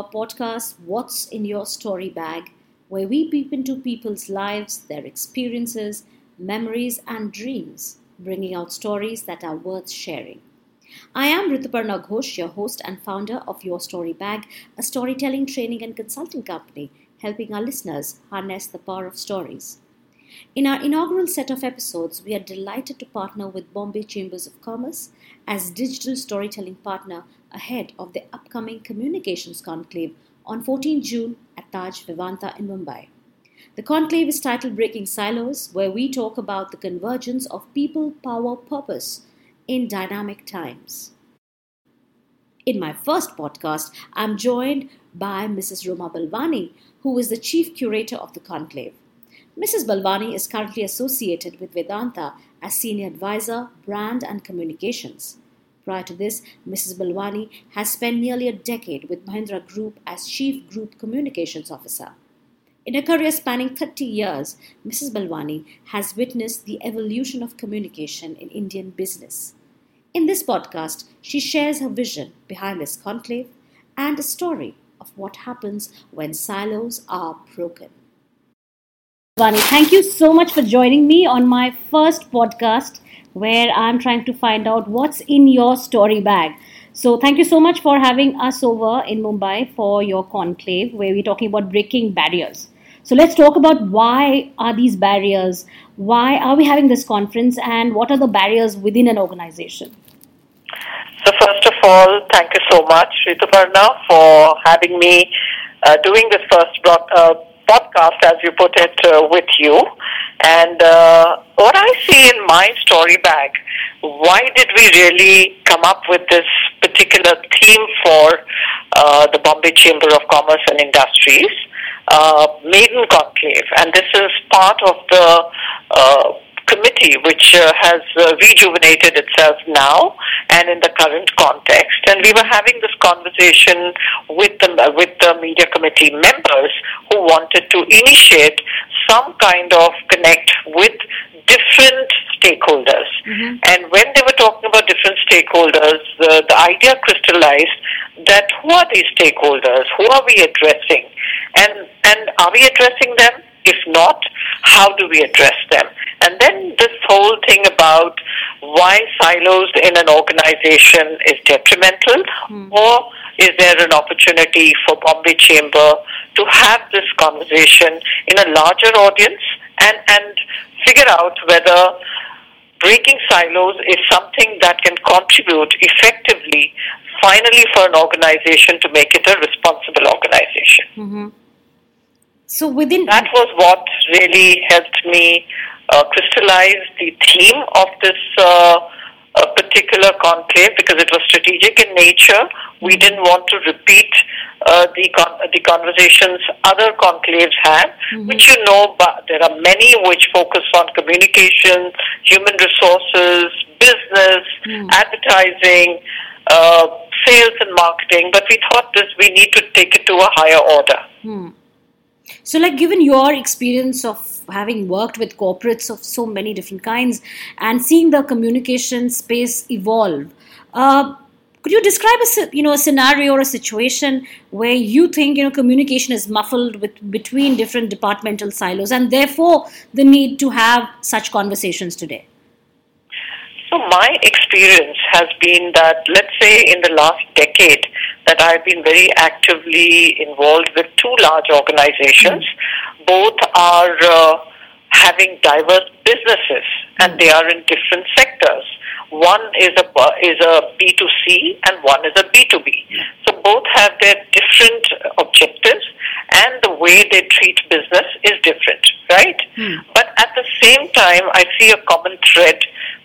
our podcast, What's in Your Story Bag, where we peep into people's lives, their experiences, memories, and dreams, bringing out stories that are worth sharing. I am Rituparna Ghosh, your host and founder of Your Story Bag, a storytelling training and consulting company helping our listeners harness the power of stories. In our inaugural set of episodes, we are delighted to partner with Bombay Chambers of Commerce as digital storytelling partner ahead of the upcoming Communications Conclave on 14 June at Taj Vivanta in Mumbai. The conclave is titled Breaking Silos, where we talk about the convergence of people, power, purpose in dynamic times. In my first podcast, I'm joined by Mrs. Roma Balwani, who is the chief curator of the conclave. Mrs. Balwani is currently associated with Vedanta as Senior Advisor, Brand and Communications. Prior to this, Mrs. Balwani has spent nearly a decade with Mahindra Group as Chief Group Communications Officer. In a career spanning 30 years, Mrs. Balwani has witnessed the evolution of communication in Indian business. In this podcast, she shares her vision behind this conclave and a story of what happens when silos are broken. Thank you so much for joining me on my first podcast where I'm trying to find out what's in your story bag. So, thank you so much for having us over in Mumbai for your conclave where we're talking about breaking barriers. So, let's talk about why are these barriers? Why are we having this conference and what are the barriers within an organization? So, first of all, thank you so much, Rituparna, for having me uh, doing this first broad, uh, podcast, as you put it, uh, with you. And uh, what I see in my story bag, why did we really come up with this particular theme for uh, the Bombay Chamber of Commerce and Industries? Uh, Maiden Conclave, and this is part of the uh, committee which uh, has rejuvenated itself now and in the current context. And we were having this conversation with the, with the media committee members who wanted to initiate some kind of connect with different stakeholders. Mm-hmm. And when they were talking about different stakeholders, the, the idea crystallized that who are these stakeholders? Who are we addressing? And, and are we addressing them? If not, how do we address them? And then this whole thing about why silos in an organization is detrimental, mm. or is there an opportunity for Bombay Chamber to have this conversation in a larger audience and, and figure out whether breaking silos is something that can contribute effectively finally for an organization to make it a responsible organization. Mm-hmm. So within that was what really helped me uh, crystallize the theme of this uh, particular conclave because it was strategic in nature. We didn't want to repeat uh, the con- the conversations other conclaves have, mm-hmm. which you know, but there are many which focus on communication, human resources, business, mm. advertising. Uh, sales and marketing, but we thought this we need to take it to a higher order. Hmm. So, like, given your experience of having worked with corporates of so many different kinds and seeing the communication space evolve, uh, could you describe a you know a scenario or a situation where you think you know communication is muffled with between different departmental silos and therefore the need to have such conversations today? So my experience has been that, let's say, in the last decade, that I've been very actively involved with two large organizations. Mm-hmm. Both are uh, having diverse businesses, and they are in different sectors. One is a is a B two C, and one is a B two B. So both have their different the way they treat business is different, right? Mm. But at the same time, I see a common thread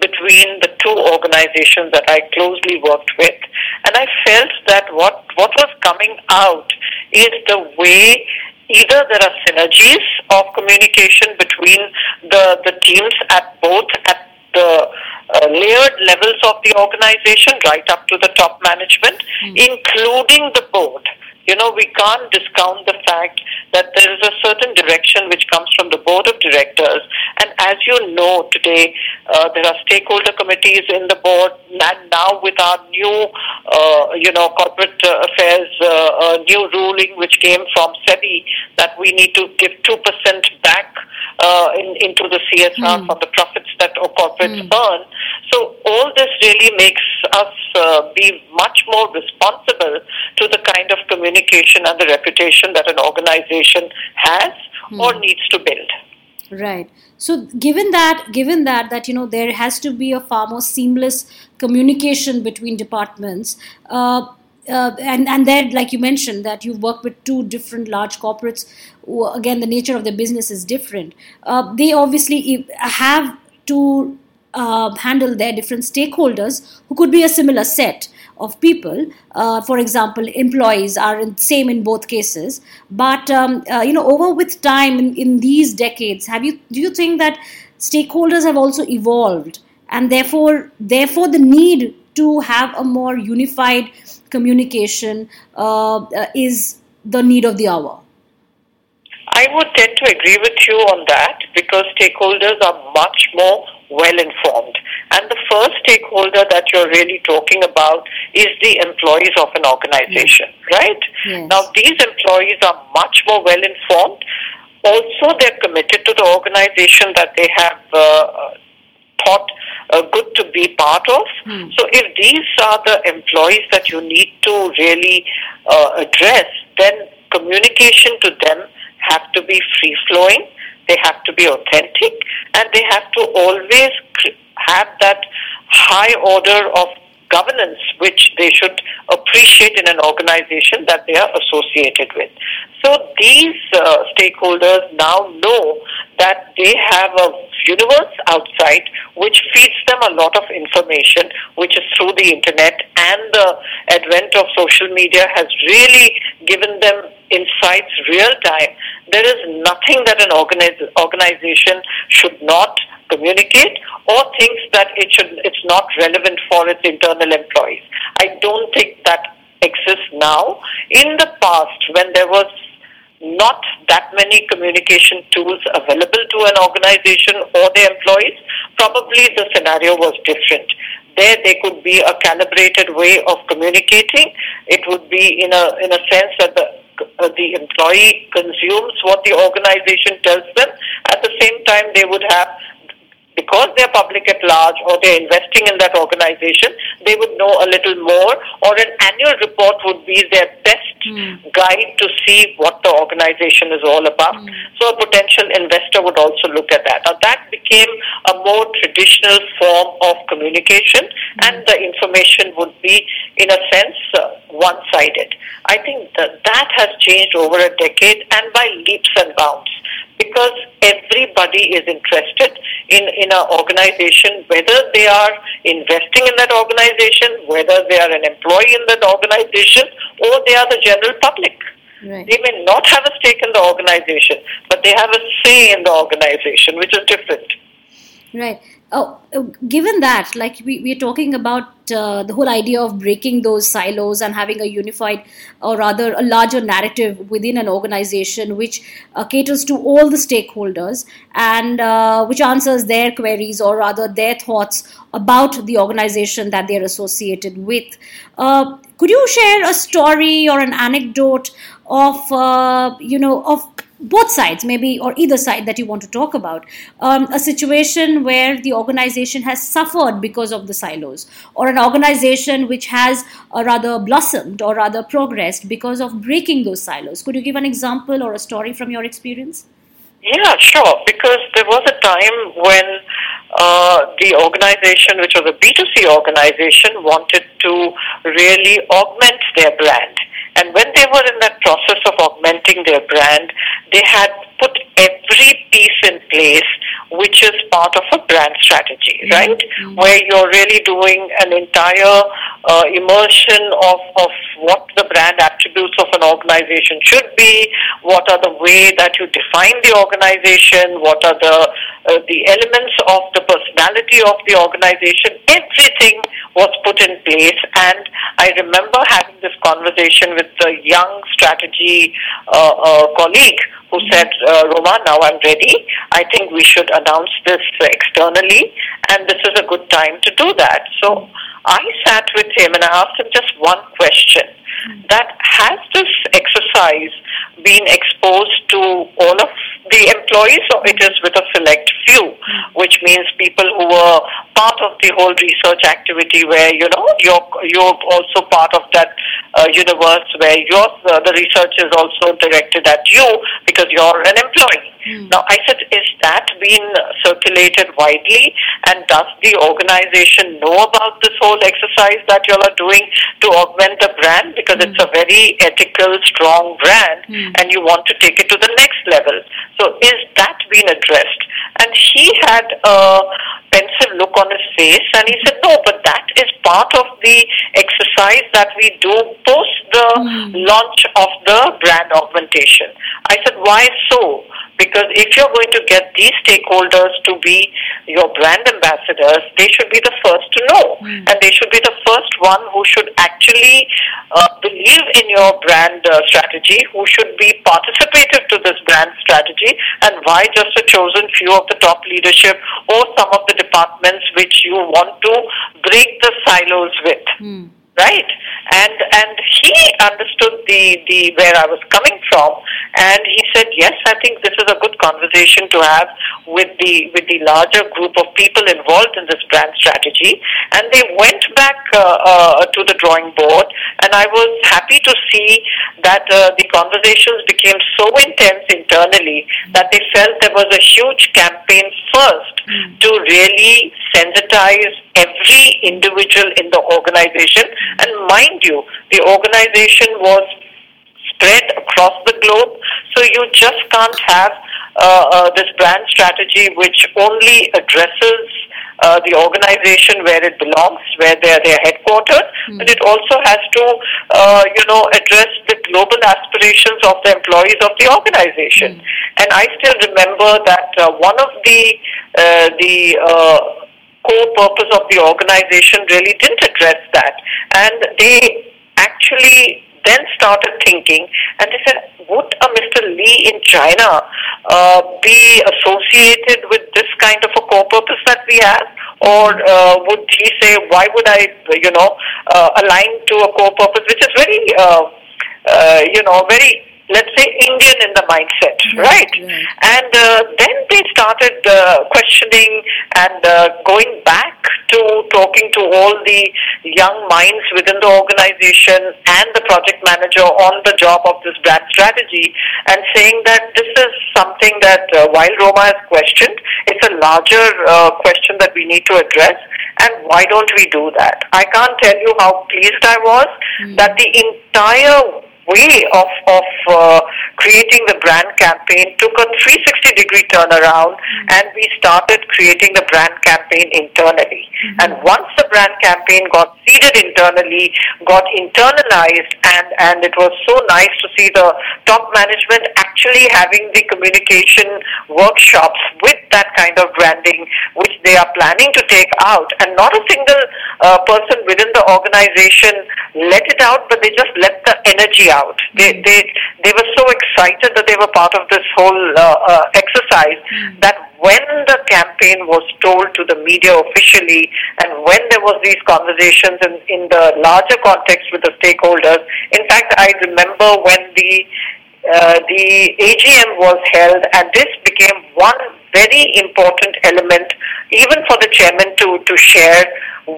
between the two organizations that I closely worked with. And I felt that what, what was coming out is the way either there are synergies of communication between the, the teams at both at the uh, layered levels of the organization right up to the top management, mm. including the board. You know, we can't discount the fact that there is a certain direction which comes from the board of directors, and as you know today, uh, there are stakeholder committees in the board, and now with our new, uh, you know, corporate uh, affairs uh, new ruling which came from SEBI that we need to give two percent back uh, in, into the CSR mm. from the profits that corporates mm. earn. So all this really makes us uh, be much more responsible to the kind of communication and the reputation that an organization has mm. or needs to build. Right. So given that, given that that you know there has to be a far more seamless communication between departments. Uh, uh, and and there, like you mentioned, that you've worked with two different large corporates. Again, the nature of their business is different. Uh, they obviously have to uh, handle their different stakeholders, who could be a similar set of people. Uh, for example, employees are in, same in both cases. But um, uh, you know, over with time in, in these decades, have you do you think that stakeholders have also evolved, and therefore, therefore, the need to have a more unified communication uh, uh, is the need of the hour. I would tend to agree with you on that because stakeholders are much more well informed. And the first stakeholder that you're really talking about is the employees of an organization, yes. right? Yes. Now, these employees are much more well informed. Also, they're committed to the organization that they have uh, thought uh, good to be part of. Hmm. So if these are the employees that you need to really uh, address, then communication to them have to be free flowing, they have to be authentic, and they have to always have that high order of governance which they should appreciate in an organization that they are associated with. So these uh, stakeholders now know that they have a universe outside which feeds them a lot of information which is through the internet and the advent of social media has really given them insights real time. There is nothing that an organiz- organization should not communicate or thinks that it should it's not relevant for its internal employees. I don't think that exists now. In the past when there was not that many communication tools available to an organization or their employees, probably the scenario was different. There, there could be a calibrated way of communicating. It would be in a in a sense that the uh, the employee consumes what the organization tells them. At the same time, they would have because they're public at large or they're investing in that organization, they would know a little more, or an annual report would be their best mm. guide to see what the organization is all about. Mm. So a potential investor would also look at that. Now, that became a more traditional form of communication, mm. and the information would be, in a sense, uh, one sided. I think that that has changed over a decade and by leaps and bounds because everybody is interested in, in an organization, whether they are investing in that organization, whether they are an employee in that organization, or they are the general public. Right. They may not have a stake in the organization, but they have a say in the organization, which is different. Right. Oh, uh, given that, like we, we're talking about uh, the whole idea of breaking those silos and having a unified, or rather a larger narrative within an organization which uh, caters to all the stakeholders and uh, which answers their queries or rather their thoughts about the organization that they're associated with. Uh, could you share a story or an anecdote of, uh, you know, of both sides, maybe, or either side that you want to talk about, um, a situation where the organization has suffered because of the silos, or an organization which has uh, rather blossomed or rather progressed because of breaking those silos. Could you give an example or a story from your experience? Yeah, sure. Because there was a time when uh, the organization, which was a B2C organization, wanted to really augment their brand and when they were in that process of augmenting their brand, they had put every piece in place which is part of a brand strategy, mm-hmm. right? Mm-hmm. Where you're really doing an entire uh, immersion of, of what the brand attributes of an organization should be, what are the way that you define the organization, what are the uh, the elements of the personality of the organization, everything was put in place. And I remember having this conversation with a young strategy uh, uh colleague who said, uh, Roma, now I'm ready. I think we should announce this externally, and this is a good time to do that. So I sat with him and I asked him just one question that has this exercise been exposed to all of the employees or it is with a select few, which means people who were part of the whole research activity where, you know, you're, you're also part of that uh, universe where your, uh, the research is also directed at you because you're an employee. Mm. Now, I said, is that being circulated widely? And does the organization know about this whole exercise that you all are doing to augment the brand? Because mm. it's a very ethical, strong brand, mm. and you want to take it to the next level. So, is that being addressed? And he had a pensive look on his face, and he said, no, but that is part of the exercise that we do post the hmm. launch of the brand augmentation. I said, why so? Because if you're going to get these stakeholders to be your brand ambassadors, they should be the first to know. Mm. And they should be the first one who should actually uh, believe in your brand uh, strategy, who should be participative to this brand strategy, and why just a chosen few of the top leadership or some of the departments which you want to break the silos with. Mm right? And and he understood the, the where I was coming from, and he said, yes, I think this is a good conversation to have with the with the larger group of people involved in this brand strategy. And they went back uh, uh, to the drawing board, and I was happy to see that uh, the conversations became so intense internally that they felt there was a huge campaign first. To really sensitize every individual in the organization. And mind you, the organization was spread across the globe, so you just can't have uh, uh, this brand strategy which only addresses uh, the organization where it belongs, where they are their headquarters, mm. but it also has to, uh, you know, address the global aspirations of the employees of the organization. Mm. And I still remember that uh, one of the the uh, core purpose of the organization really didn't address that. And they actually then started thinking and they said, would a Mr. Lee in China uh, be associated with this kind of a core purpose that we have? Or uh, would he say, why would I, you know, uh, align to a core purpose, which is very, uh, uh, you know, very let's say Indian in the mindset, right? right? And uh, then they started uh, questioning and uh, going back to talking to all the young minds within the organization and the project manager on the job of this brand strategy and saying that this is something that uh, while Roma has questioned, it's a larger uh, question that we need to address and why don't we do that? I can't tell you how pleased I was mm. that the entire way of, of uh, creating the brand campaign took a 360 degree turnaround mm-hmm. and we started creating the brand campaign internally. Mm-hmm. And once the brand campaign got seeded internally, got internalized, and, and it was so nice to see the top management actually having the communication workshops with that kind of branding, which they are planning to take out. And not a single uh, person within the organization let it out, but they just let the energy out. They, mm-hmm. they, they were so excited that they were part of this whole uh, uh, exercise mm-hmm. that when the campaign was told to the media officially and when there was these conversations in, in the larger context with the stakeholders, in fact, I remember when the uh, the AGM was held and this became one very important element even for the chairman to, to share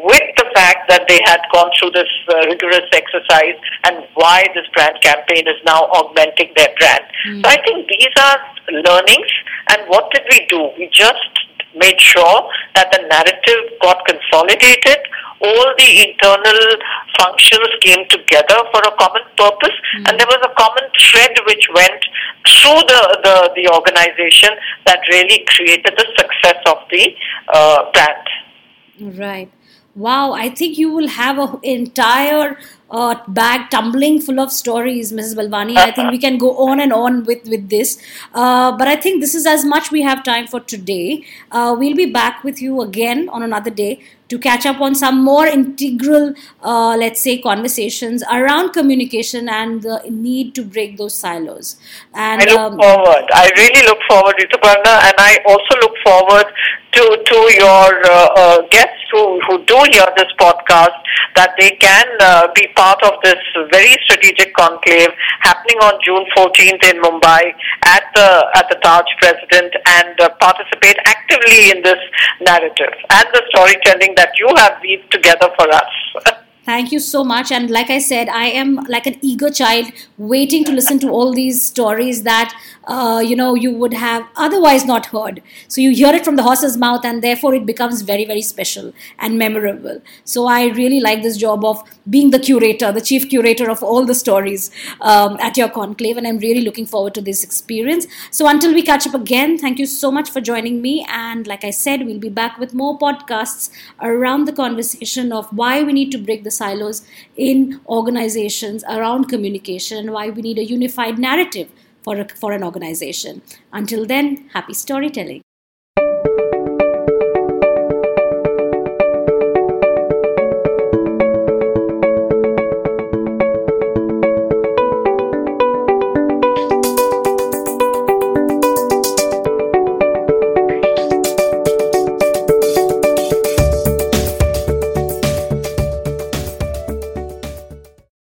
with the fact that they had gone through this uh, rigorous exercise and why this brand campaign is now augmenting their brand. Mm. So I think these are learnings and what did we do? We just made sure that the narrative got consolidated all the internal functions came together for a common purpose mm-hmm. and there was a common thread which went through the, the, the organization that really created the success of the uh, brand. Right. Wow, I think you will have an entire uh, bag tumbling full of stories, Mrs. Balwani. I think we can go on and on with with this, uh, but I think this is as much we have time for today. Uh, we'll be back with you again on another day to catch up on some more integral, uh, let's say, conversations around communication and the need to break those silos. And I look um, forward. I really look forward, Rituparna, and I also look forward to to your uh, uh, guests who, who do hear this podcast that they can uh, be part of this very strategic conclave happening on June 14th in Mumbai at the at the Taj President and participate actively in this narrative and the storytelling that you have weaved together for us. Thank you so much. And like I said, I am like an eager child waiting to listen to all these stories that uh, you know you would have otherwise not heard. So you hear it from the horse's mouth, and therefore it becomes very, very special and memorable. So I really like this job of being the curator, the chief curator of all the stories um, at your conclave, and I'm really looking forward to this experience. So until we catch up again, thank you so much for joining me. And like I said, we'll be back with more podcasts around the conversation of why we need to break the silos in organizations around communication and why we need a unified narrative for, a, for an organization. Until then, happy storytelling.